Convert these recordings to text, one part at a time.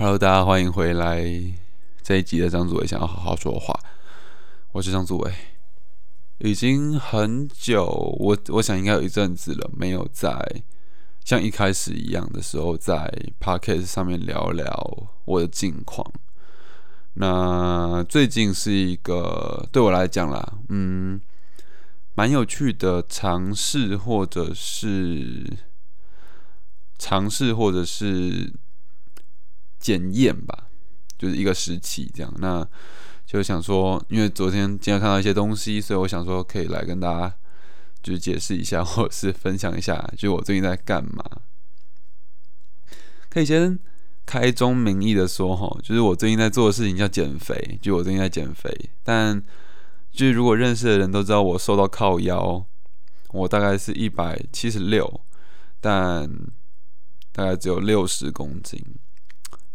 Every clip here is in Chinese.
Hello，大家欢迎回来这一集的张祖伟想要好好说话。我是张祖伟，已经很久，我我想应该有一阵子了，没有在像一开始一样的时候在 Podcast 上面聊聊我的近况。那最近是一个对我来讲啦，嗯，蛮有趣的尝试，或者是尝试，或者是。检验吧，就是一个时期这样。那就想说，因为昨天今天看到一些东西，所以我想说可以来跟大家就是解释一下，或者是分享一下，就我最近在干嘛。可以先开宗明义的说哈，就是我最近在做的事情叫减肥，就我最近在减肥。但就是如果认识的人都知道，我瘦到靠腰，我大概是一百七十六，但大概只有六十公斤。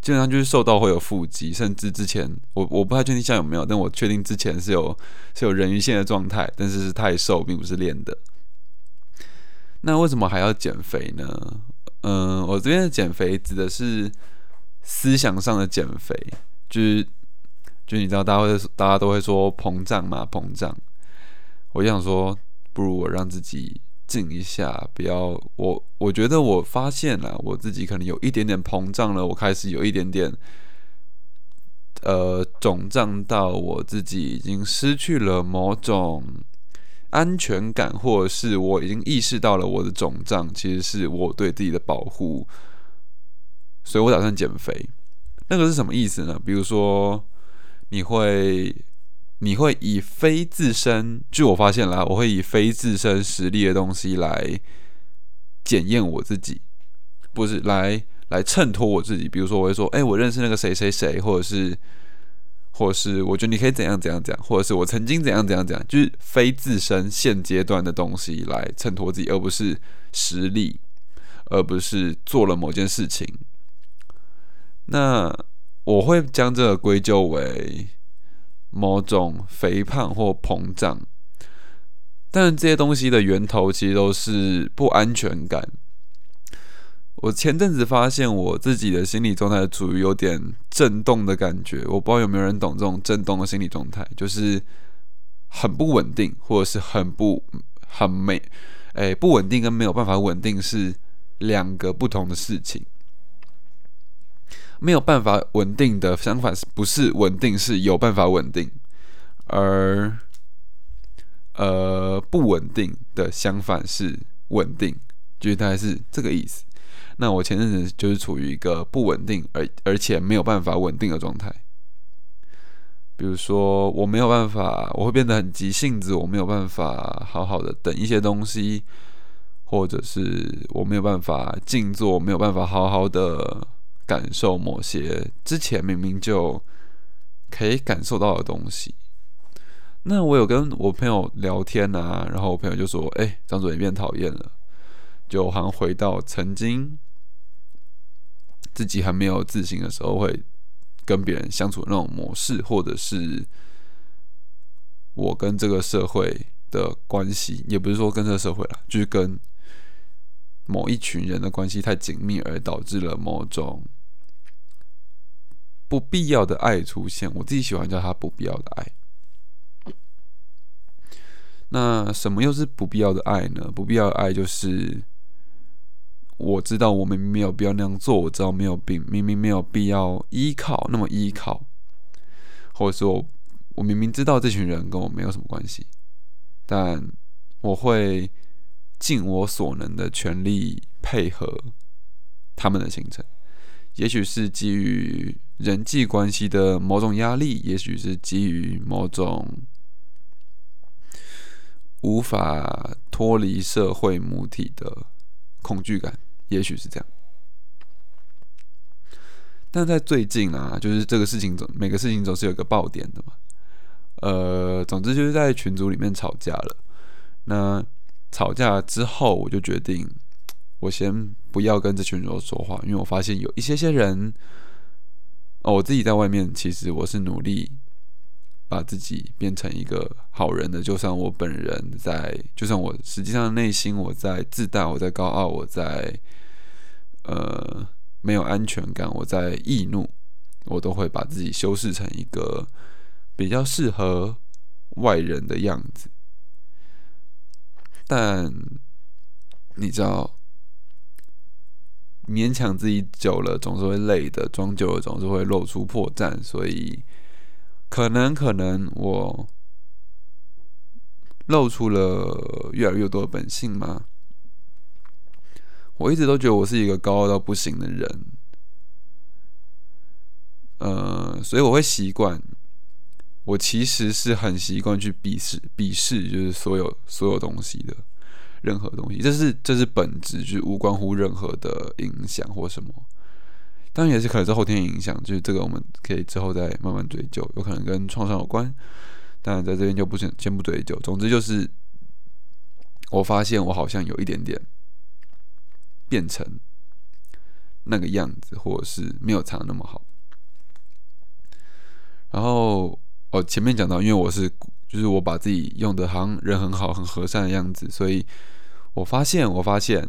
基本上就是瘦到会有腹肌，甚至之前我我不太确定现在有没有，但我确定之前是有是有人鱼线的状态，但是是太瘦，并不是练的。那为什么还要减肥呢？嗯，我这边的减肥指的是思想上的减肥，就是就你知道，大家会大家都会说膨胀嘛，膨胀。我就想说，不如我让自己。静一下，不要我。我觉得我发现了，我自己可能有一点点膨胀了。我开始有一点点，呃，肿胀到我自己已经失去了某种安全感，或者是我已经意识到了我的肿胀其实是我对自己的保护，所以我打算减肥。那个是什么意思呢？比如说，你会。你会以非自身，据我发现啦，我会以非自身实力的东西来检验我自己，不是来来衬托我自己。比如说，我会说，哎，我认识那个谁谁谁，或者是，或者是，我觉得你可以怎样怎样怎样，或者是我曾经怎样怎样怎样，就是非自身现阶段的东西来衬托自己，而不是实力，而不是做了某件事情。那我会将这个归咎为。某种肥胖或膨胀，但这些东西的源头其实都是不安全感。我前阵子发现我自己的心理状态处于有点震动的感觉，我不知道有没有人懂这种震动的心理状态，就是很不稳定，或者是很不很没，哎，不稳定跟没有办法稳定是两个不同的事情。没有办法稳定的相反是不是稳定是有办法稳定，而呃不稳定的相反是稳定，就是大概是这个意思。那我前阵子就是处于一个不稳定而而且没有办法稳定的状态。比如说我没有办法，我会变得很急性子，我没有办法好好的等一些东西，或者是我没有办法静坐，没有办法好好的。感受某些之前明明就可以感受到的东西。那我有跟我朋友聊天啊，然后我朋友就说：“哎，张嘴变讨厌了，就好像回到曾经自己还没有自信的时候，会跟别人相处的那种模式，或者是我跟这个社会的关系，也不是说跟这个社会了，就是跟。”某一群人的关系太紧密，而导致了某种不必要的爱出现。我自己喜欢叫它不必要的爱。那什么又是不必要的爱呢？不必要的爱就是我知道我明明没有必要那样做，我知道没有病，明明没有必要依靠那么依靠，或者说我明明知道这群人跟我没有什么关系，但我会。尽我所能的全力配合他们的行程，也许是基于人际关系的某种压力，也许是基于某种无法脱离社会母体的恐惧感，也许是这样。但在最近啊，就是这个事情总每个事情总是有个爆点的嘛。呃，总之就是在群组里面吵架了，那。吵架之后，我就决定，我先不要跟这群人说话，因为我发现有一些些人，哦，我自己在外面，其实我是努力把自己变成一个好人的。就算我本人在，就算我实际上内心我在自大，我在高傲，我在呃没有安全感，我在易怒，我都会把自己修饰成一个比较适合外人的样子。但你知道，勉强自己久了总是会累的，装久了总是会露出破绽，所以可能可能我露出了越来越多的本性吗？我一直都觉得我是一个高傲到不行的人，呃，所以我会习惯，我其实是很习惯去鄙视鄙视，就是所有所有东西的任何东西，这是这是本质，就是无关乎任何的影响或什么，当然也是可能是后天影响，就是这个我们可以之后再慢慢追究，有可能跟创伤有关，当然在这边就不先先不追究。总之就是，我发现我好像有一点点。变成那个样子，或者是没有藏那么好。然后哦，前面讲到，因为我是就是我把自己用的好像人很好、很和善的样子，所以我发现，我发现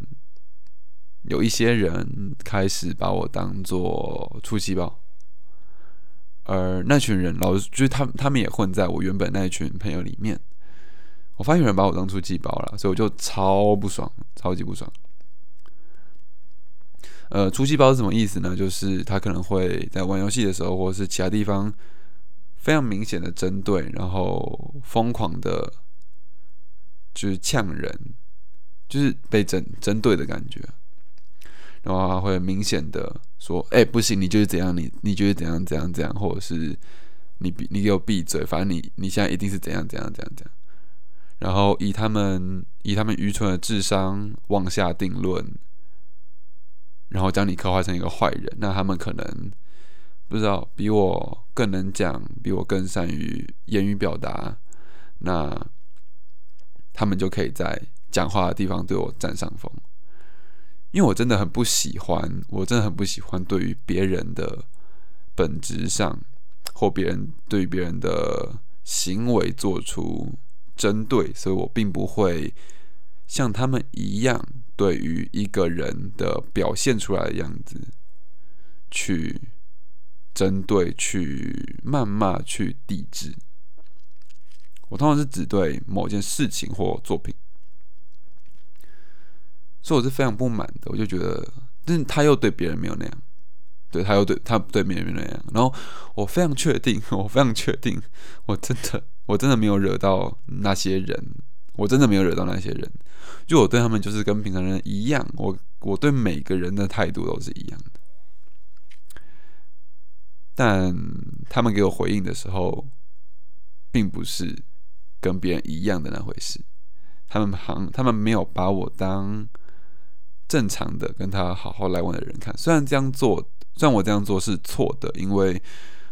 有一些人开始把我当做出气包，而那群人老是就是他他们也混在我原本那一群朋友里面。我发现有人把我当出气包了，所以我就超不爽，超级不爽。呃，出气包是什么意思呢？就是他可能会在玩游戏的时候，或者是其他地方非常明显的针对，然后疯狂的，就是呛人，就是被针针对的感觉。然后他会明显的说：“哎，不行，你就是怎样，你你觉得怎样怎样怎样，或者是你你给我闭嘴，反正你你现在一定是怎样怎样怎样怎样。”然后以他们以他们愚蠢的智商妄下定论。然后将你刻画成一个坏人，那他们可能不知道比我更能讲，比我更善于言语表达，那他们就可以在讲话的地方对我占上风。因为我真的很不喜欢，我真的很不喜欢对于别人的本质上或别人对别人的行为做出针对，所以我并不会像他们一样。对于一个人的表现出来的样子，去针对、去谩骂、去抵制，我通常是只对某件事情或作品，所以我是非常不满的。我就觉得，但是他又对别人没有那样，对他又对他对别人没有那样。然后我非常确定，我非常确定，我真的我真的没有惹到那些人，我真的没有惹到那些人。就我对他们就是跟平常人一样，我我对每个人的态度都是一样的，但他们给我回应的时候，并不是跟别人一样的那回事。他们行，他们没有把我当正常的跟他好好来往的人看。虽然这样做，虽然我这样做是错的，因为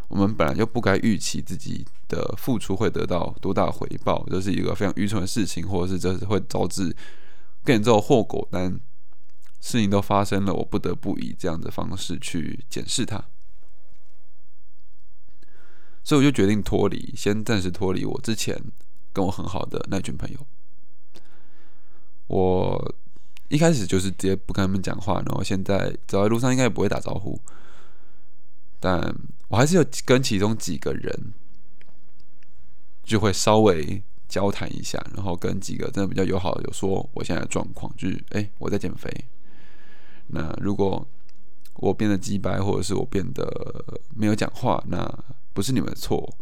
我们本来就不该预期自己的付出会得到多大回报，这是一个非常愚蠢的事情，或者是这是会导致。更严重的后果，但事情都发生了，我不得不以这样的方式去检视它，所以我就决定脱离，先暂时脱离我之前跟我很好的那群朋友。我一开始就是直接不跟他们讲话，然后现在走在路上应该也不会打招呼，但我还是有跟其中几个人就会稍微。交谈一下，然后跟几个真的比较友好的有说我现在的状况，就是哎我在减肥。那如果我变得鸡白，或者是我变得没有讲话，那不是你们的错，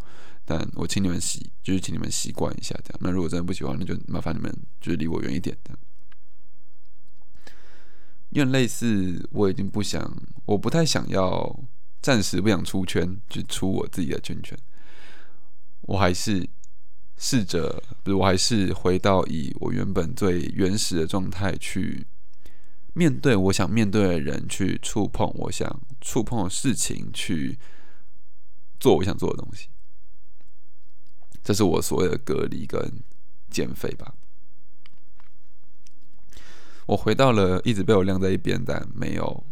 但我请你们习，就是请你们习惯一下这样。那如果真的不喜欢，那就麻烦你们就是离我远一点这样。因为类似我已经不想，我不太想要，暂时不想出圈，就出我自己的圈圈。我还是。试着，不是，我还是回到以我原本最原始的状态去面对我想面对的人，去触碰我想触碰的事情，去做我想做的东西。这是我所谓的隔离跟减肥吧。我回到了一直被我晾在一边，但没有，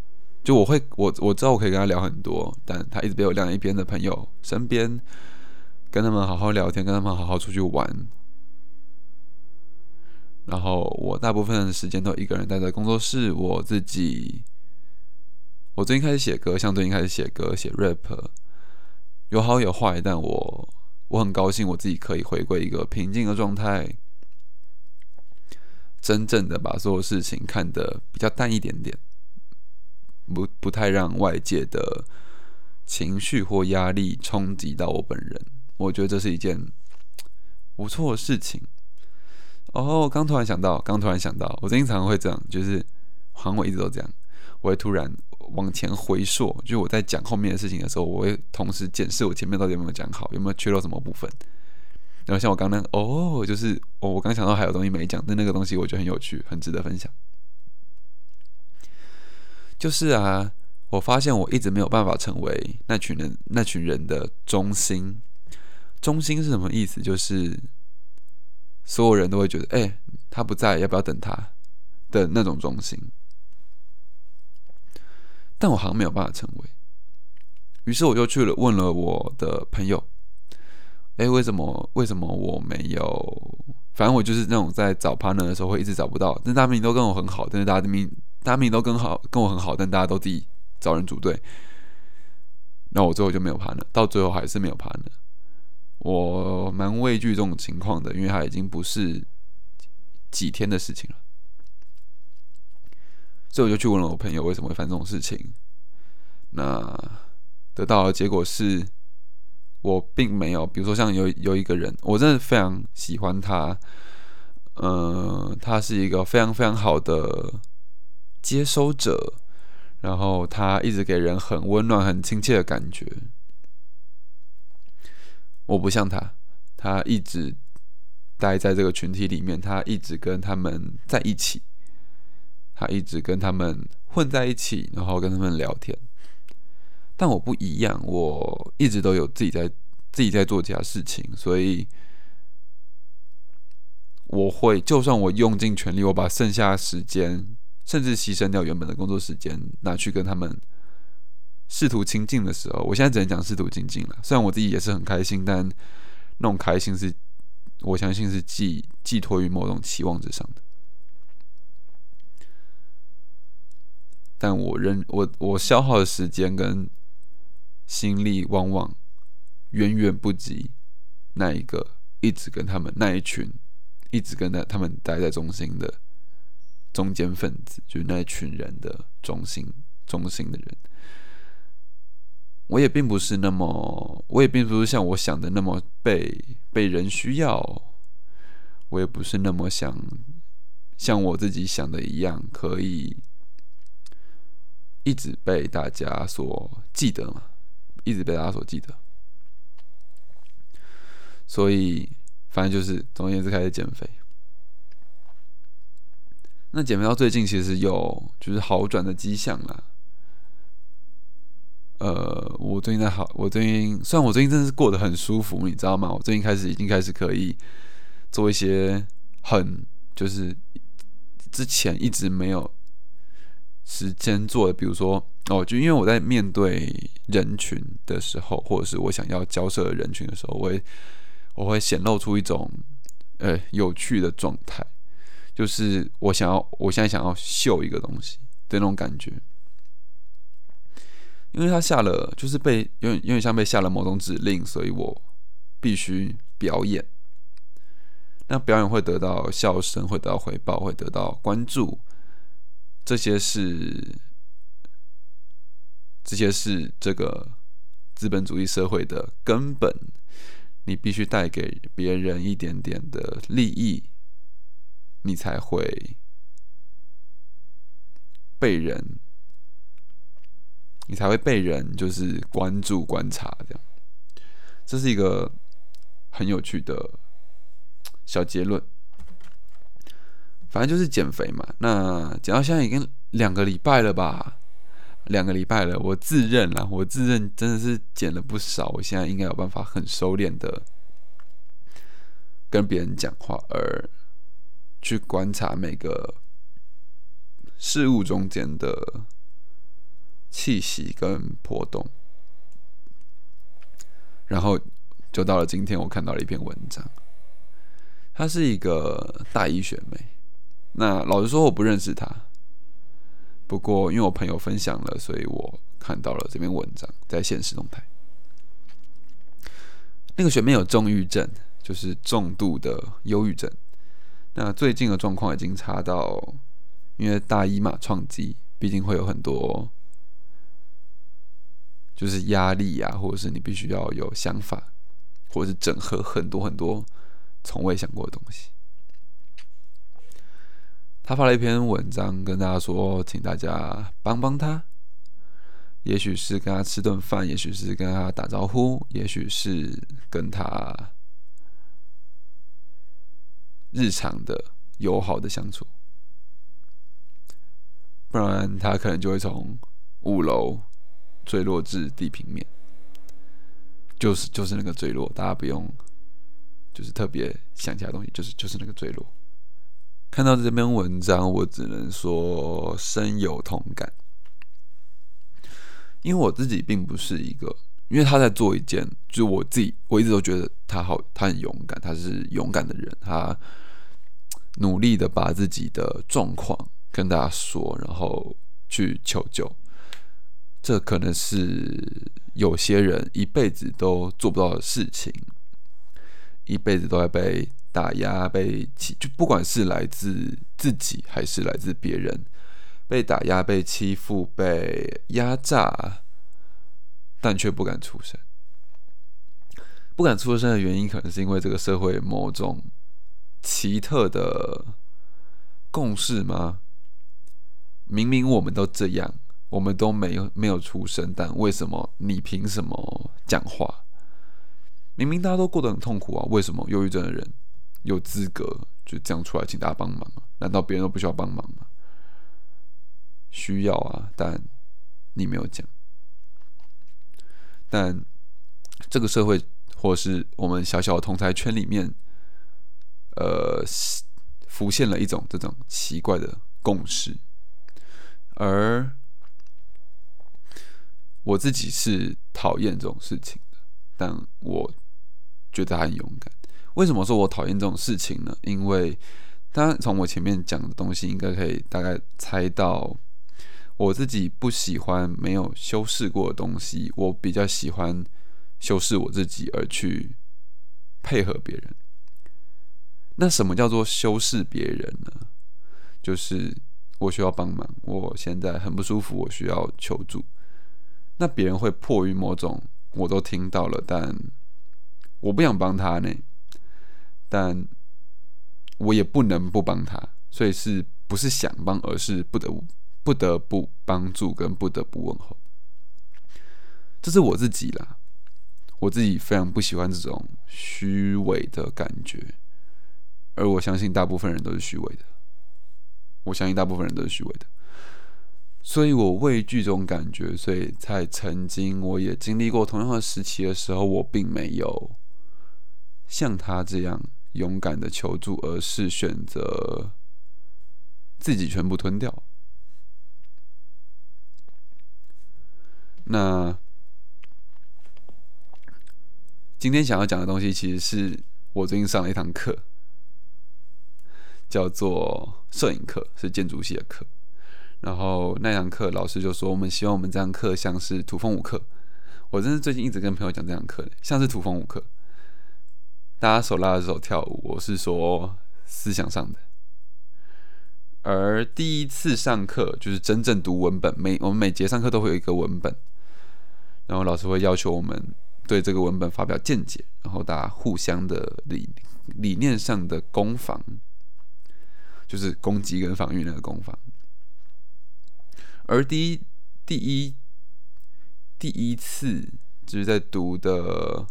就我会，我我知道我可以跟他聊很多，但他一直被我晾在一边的朋友身边。跟他们好好聊天，跟他们好好出去玩。然后我大部分时间都一个人待在工作室。我自己，我最近开始写歌，像最近开始写歌，写 rap，有好有坏，但我我很高兴我自己可以回归一个平静的状态，真正的把所有事情看得比较淡一点点，不不太让外界的情绪或压力冲击到我本人。我觉得这是一件不错的事情。哦，刚突然想到，刚突然想到，我最近常会这样，就是好像我一直都这样，我会突然。往前回溯，就是我在讲后面的事情的时候，我会同时检视我前面到底有没有讲好，有没有缺漏什么部分。然后像我刚刚哦，就是我我刚想到还有东西没讲，但那个东西我觉得很有趣，很值得分享。就是啊，我发现我一直没有办法成为那群人那群人的中心。中心是什么意思？就是所有人都会觉得，哎，他不在，要不要等他的那种中心。但我好像没有办法成为，于是我就去了问了我的朋友，哎，为什么为什么我没有？反正我就是那种在找 partner 的时候会一直找不到，但大明都跟我很好，但是大家明大明明都跟好跟我很好，但大家都自己找人组队，那我最后就没有 partner，到最后还是没有 partner，我蛮畏惧这种情况的，因为它已经不是几天的事情了。所以我就去问了我朋友为什么会犯这种事情，那得到的结果是，我并没有，比如说像有有一个人，我真的非常喜欢他，嗯，他是一个非常非常好的接收者，然后他一直给人很温暖、很亲切的感觉。我不像他，他一直待在这个群体里面，他一直跟他们在一起。他一直跟他们混在一起，然后跟他们聊天。但我不一样，我一直都有自己在自己在做其他事情，所以我会就算我用尽全力，我把剩下的时间，甚至牺牲掉原本的工作时间，拿去跟他们试图亲近的时候，我现在只能讲试图亲近了。虽然我自己也是很开心，但那种开心是我相信是寄寄托于某种期望之上的。但我仍我我消耗的时间跟心力，往往远远不及那一个一直跟他们那一群一直跟他他们待在中心的中间分子，就是那一群人的中心中心的人。我也并不是那么，我也并不是像我想的那么被被人需要，我也不是那么想像我自己想的一样可以。一直被大家所记得嘛，一直被大家所记得，所以反正就是，总而言之开始减肥。那减肥到最近其实有就是好转的迹象了。呃，我最近在好，我最近虽然我最近真的是过得很舒服，你知道吗？我最近开始已经开始可以做一些很就是之前一直没有。时间做的，比如说哦，就因为我在面对人群的时候，或者是我想要交涉的人群的时候，我会我会显露出一种呃有趣的状态，就是我想要我现在想要秀一个东西的那种感觉，因为他下了就是被有点有点像被下了某种指令，所以我必须表演。那表演会得到笑声，会得到回报，会得到关注。这些是，这些是这个资本主义社会的根本。你必须带给别人一点点的利益，你才会被人，你才会被人就是关注、观察这样。这是一个很有趣的小结论。反正就是减肥嘛，那减到现在已经两个礼拜了吧？两个礼拜了，我自认了，我自认真的是减了不少。我现在应该有办法很收敛的跟别人讲话，而去观察每个事物中间的气息跟波动。然后就到了今天，我看到了一篇文章，她是一个大一学妹。那老实说，我不认识她。不过，因为我朋友分享了，所以我看到了这篇文章在现实动态。那个学妹有重郁症，就是重度的忧郁症。那最近的状况已经差到，因为大一嘛，创基，毕竟会有很多，就是压力啊，或者是你必须要有想法，或者是整合很多很多从未想过的东西。他发了一篇文章，跟大家说，请大家帮帮他。也许是跟他吃顿饭，也许是跟他打招呼，也许是跟他日常的友好的相处，不然他可能就会从五楼坠落至地平面，就是就是那个坠落，大家不用就是特别想其他东西，就是就是那个坠落。看到这篇文章，我只能说深有同感。因为我自己并不是一个，因为他在做一件，就我自己，我一直都觉得他好，他很勇敢，他是勇敢的人，他努力的把自己的状况跟大家说，然后去求救。这可能是有些人一辈子都做不到的事情，一辈子都在被打压、被欺，就不管是来自自己还是来自别人。被打压、被欺负、被压榨，但却不敢出声。不敢出声的原因，可能是因为这个社会某种奇特的共识吗？明明我们都这样，我们都没有没有出声，但为什么你凭什么讲话？明明大家都过得很痛苦啊，为什么忧郁症的人有资格就这样出来请大家帮忙？难道别人都不需要帮忙吗？需要啊，但你没有讲。但这个社会，或是我们小小的同台圈里面，呃，浮现了一种这种奇怪的共识。而我自己是讨厌这种事情的，但我觉得很勇敢。为什么说我讨厌这种事情呢？因为，当然从我前面讲的东西，应该可以大概猜到。我自己不喜欢没有修饰过的东西，我比较喜欢修饰我自己而去配合别人。那什么叫做修饰别人呢？就是我需要帮忙，我现在很不舒服，我需要求助。那别人会迫于某种，我都听到了，但我不想帮他呢，但我也不能不帮他，所以是不是想帮，而是不得不。不得不帮助跟不得不问候，这是我自己啦。我自己非常不喜欢这种虚伪的感觉，而我相信大部分人都是虚伪的。我相信大部分人都是虚伪的，所以我畏惧这种感觉，所以在曾经我也经历过同样的时期的时候，我并没有像他这样勇敢的求助，而是选择自己全部吞掉。那今天想要讲的东西，其实是我最近上了一堂课，叫做摄影课，是建筑系的课。然后那堂课老师就说，我们希望我们这堂课像是土风舞课。我真是最近一直跟朋友讲这堂课，像是土风舞课，大家手拉着手跳舞。我是说思想上的。而第一次上课就是真正读文本，每我们每节上课都会有一个文本。然后老师会要求我们对这个文本发表见解，然后大家互相的理理念上的攻防，就是攻击跟防御那个攻防。而第一第一第一次就是在读的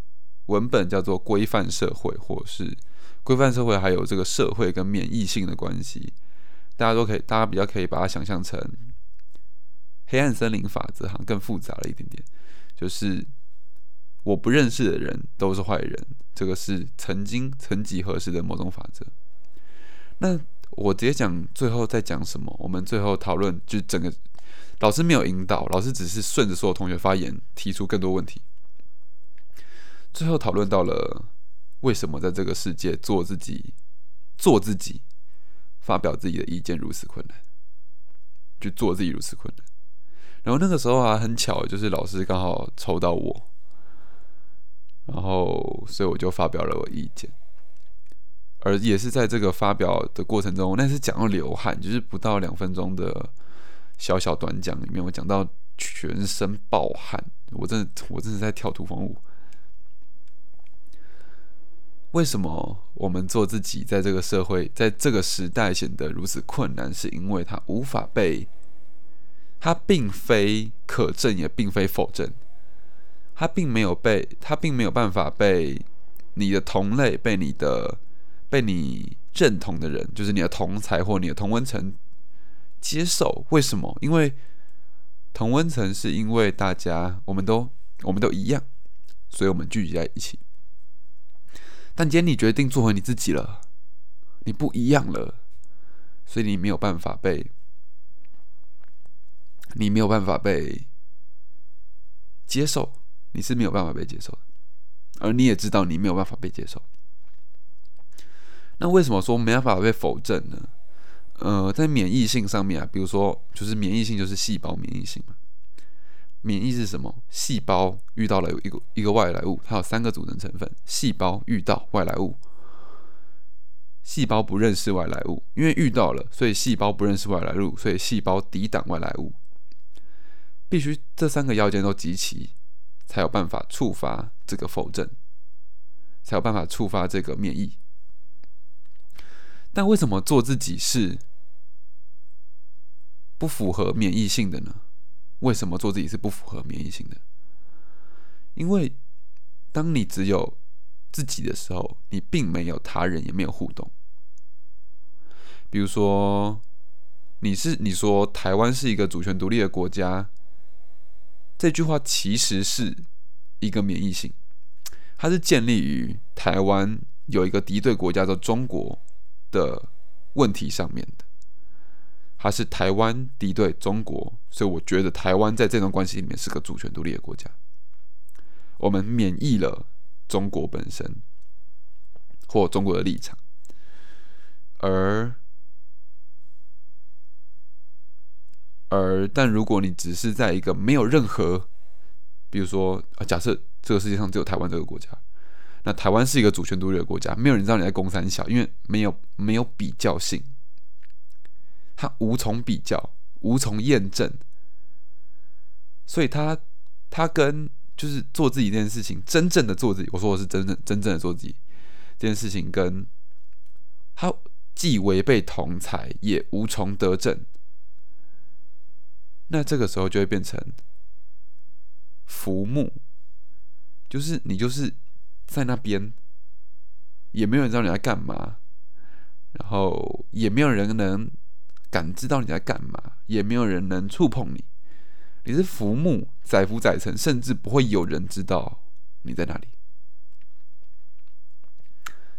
文本叫做《规范社会》，或是《规范社会》，还有这个社会跟免疫性的关系，大家都可以，大家比较可以把它想象成黑暗森林法则，好像更复杂了一点点。就是我不认识的人都是坏人，这个是曾经曾几何时的某种法则。那我直接讲最后在讲什么？我们最后讨论就整个老师没有引导，老师只是顺着所有同学发言，提出更多问题。最后讨论到了为什么在这个世界做自己、做自己、发表自己的意见如此困难，就做自己如此困难。然后那个时候啊，很巧，就是老师刚好抽到我，然后所以我就发表了我意见，而也是在这个发表的过程中，那是讲到流汗，就是不到两分钟的小小短讲里面，我讲到全身暴汗，我真的我真的在跳土风舞。为什么我们做自己在这个社会，在这个时代显得如此困难？是因为它无法被，它并非可证，也并非否证，它并没有被，它并没有办法被你的同类、被你的、被你认同的人，就是你的同才或你的同温层接受。为什么？因为同温层是因为大家我们都我们都一样，所以我们聚集在一起。但今天你决定做回你自己了，你不一样了，所以你没有办法被，你没有办法被接受，你是没有办法被接受的，而你也知道你没有办法被接受。那为什么说没办法被否认呢？呃，在免疫性上面啊，比如说，就是免疫性就是细胞免疫性嘛。免疫是什么？细胞遇到了一个一个外来物，它有三个组成成分。细胞遇到外来物，细胞不认识外来物，因为遇到了，所以细胞不认识外来物，所以细胞抵挡外来物。必须这三个要件都集齐，才有办法触发这个否证，才有办法触发这个免疫。但为什么做自己是不符合免疫性的呢？为什么做自己是不符合免疫性的？因为当你只有自己的时候，你并没有他人，也没有互动。比如说，你是你说台湾是一个主权独立的国家，这句话其实是一个免疫性，它是建立于台湾有一个敌对国家的中国的问题上面的。它是台湾敌对中国，所以我觉得台湾在这段关系里面是个主权独立的国家。我们免疫了中国本身或中国的立场，而而但如果你只是在一个没有任何，比如说啊，假设这个世界上只有台湾这个国家，那台湾是一个主权独立的国家，没有人知道你在攻三小，因为没有没有比较性。他无从比较，无从验证，所以他他跟就是做自己这件事情，真正的做自己，我说的是真正真正的做自己这件事情，跟他既违背同才，也无从得证。那这个时候就会变成浮木，就是你就是在那边，也没有人知道你在干嘛，然后也没有人能。感知到你在干嘛，也没有人能触碰你。你是浮木，载浮载沉，甚至不会有人知道你在哪里。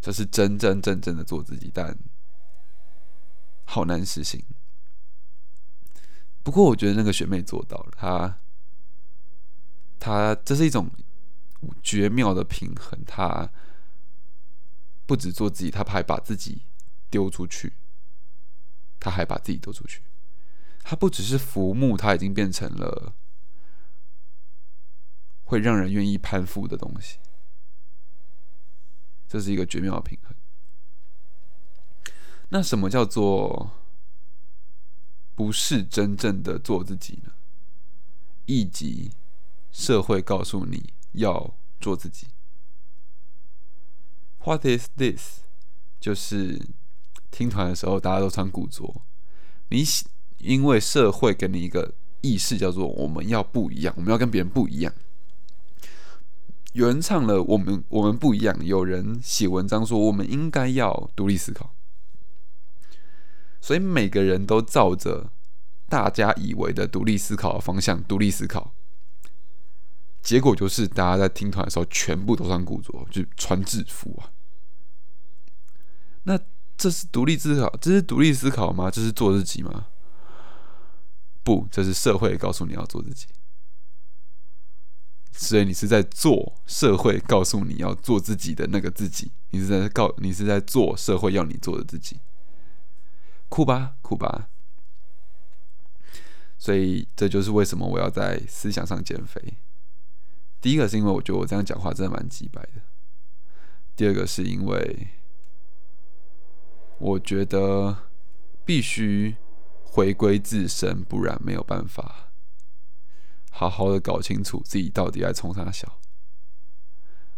这是真真正正的做自己，但好难实行。不过我觉得那个学妹做到了，她她这是一种绝妙的平衡。他不止做自己，他还把自己丢出去。他还把自己丢出去，他不只是浮木，他已经变成了会让人愿意攀附的东西。这是一个绝妙的平衡。那什么叫做不是真正的做自己呢？以及社会告诉你要做自己。What is this？就是。听团的时候，大家都穿古着。你因为社会给你一个意识，叫做我们要不一样，我们要跟别人不一样。有人唱了我们我们不一样，有人写文章说我们应该要独立思考。所以每个人都照着大家以为的独立思考的方向独立思考，结果就是大家在听团的时候全部都穿古着，就穿制服啊。那。这是独立思考，这是独立思考吗？这是做自己吗？不，这是社会告诉你要做自己，所以你是在做社会告诉你要做自己的那个自己，你是在告你是在做社会要你做的自己，酷吧，酷吧。所以这就是为什么我要在思想上减肥，第一个是因为我觉得我这样讲话真的蛮直白的，第二个是因为我觉得必须回归自身，不然没有办法好好的搞清楚自己到底在冲啥小。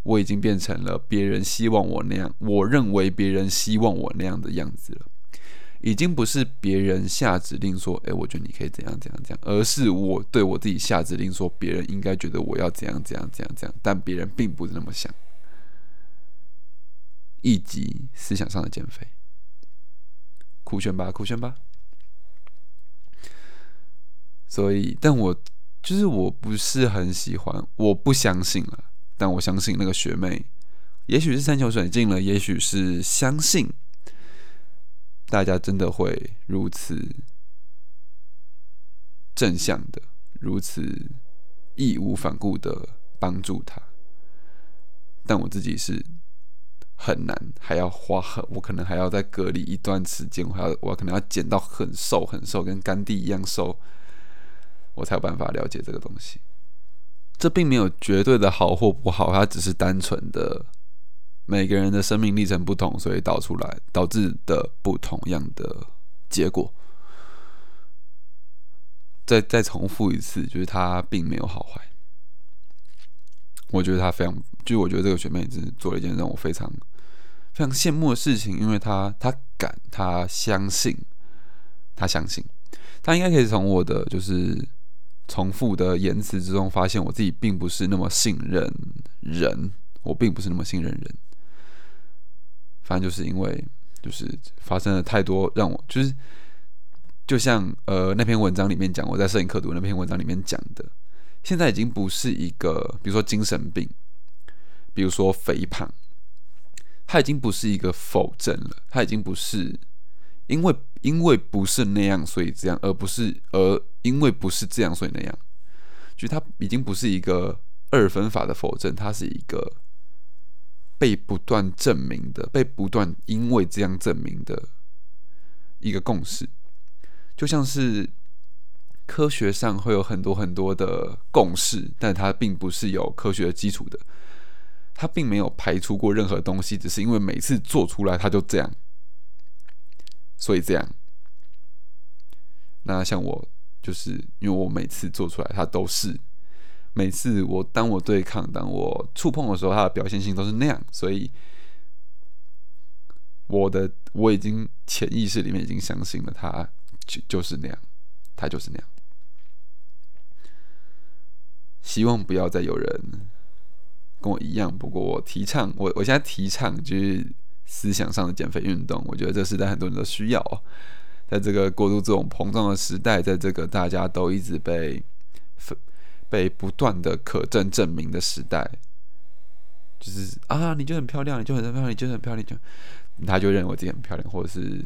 我已经变成了别人希望我那样，我认为别人希望我那样的样子了。已经不是别人下指令说：“哎，我觉得你可以怎样怎样怎样”，而是我对我自己下指令说：“别人应该觉得我要怎样怎样怎样怎样”，但别人并不是那么想。以及思想上的减肥，酷炫吧，酷炫吧。所以，但我就是我不是很喜欢，我不相信了。但我相信那个学妹，也许是山穷水尽了，也许是相信。大家真的会如此正向的、如此义无反顾的帮助他，但我自己是很难，还要花很，我可能还要再隔离一段时间，我还要我可能要减到很瘦很瘦，跟甘地一样瘦，我才有办法了解这个东西。这并没有绝对的好或不好，它只是单纯的。每个人的生命历程不同，所以导出来导致的不同样的结果。再再重复一次，就是他并没有好坏。我觉得他非常，就我觉得这个学妹真是做了一件让我非常非常羡慕的事情，因为她她敢，她相信，她相信，她应该可以从我的就是重复的言辞之中，发现我自己并不是那么信任人，我并不是那么信任人。反正就是因为，就是发生了太多让我就是，就像呃那篇文章里面讲，我在摄影课读那篇文章里面讲的，现在已经不是一个，比如说精神病，比如说肥胖，它已经不是一个否证了，它已经不是因为因为不是那样所以这样，而不是而因为不是这样所以那样，就它已经不是一个二分法的否证，它是一个。被不断证明的，被不断因为这样证明的一个共识，就像是科学上会有很多很多的共识，但它并不是有科学基础的，它并没有排除过任何东西，只是因为每次做出来它就这样，所以这样。那像我，就是因为我每次做出来它都是。每次我当我对抗、当我触碰的时候，它的表现性都是那样，所以我的我已经潜意识里面已经相信了，它就就是那样，它就是那样。希望不要再有人跟我一样。不过我提倡，我我现在提倡就是思想上的减肥运动。我觉得这时代很多人都需要，在这个过度这种膨胀的时代，在这个大家都一直被。被不断的可证证明的时代，就是啊，你就很漂亮，你就很漂亮，你就很漂亮，就他就认为自己很漂亮，或者是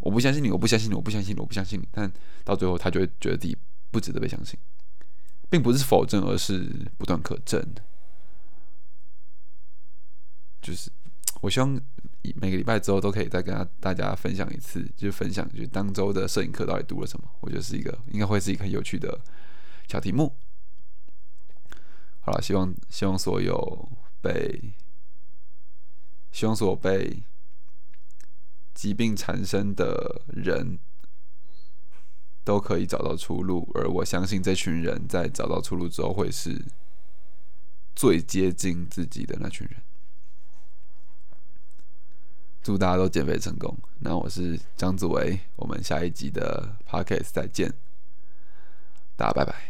我不相信你，我不相信你，我不相信你，我不相信你。但到最后，他就会觉得自己不值得被相信，并不是否证，而是不断可证。就是我希望每个礼拜之后都可以再跟大家分享一次，就分享就当周的摄影课到底读了什么。我觉得是一个应该会是一个很有趣的小题目。好了，希望希望所有被希望所有被疾病缠身的人都可以找到出路，而我相信这群人在找到出路之后，会是最接近自己的那群人。祝大家都减肥成功！那我是张子维，我们下一集的 podcast 再见，大家拜拜。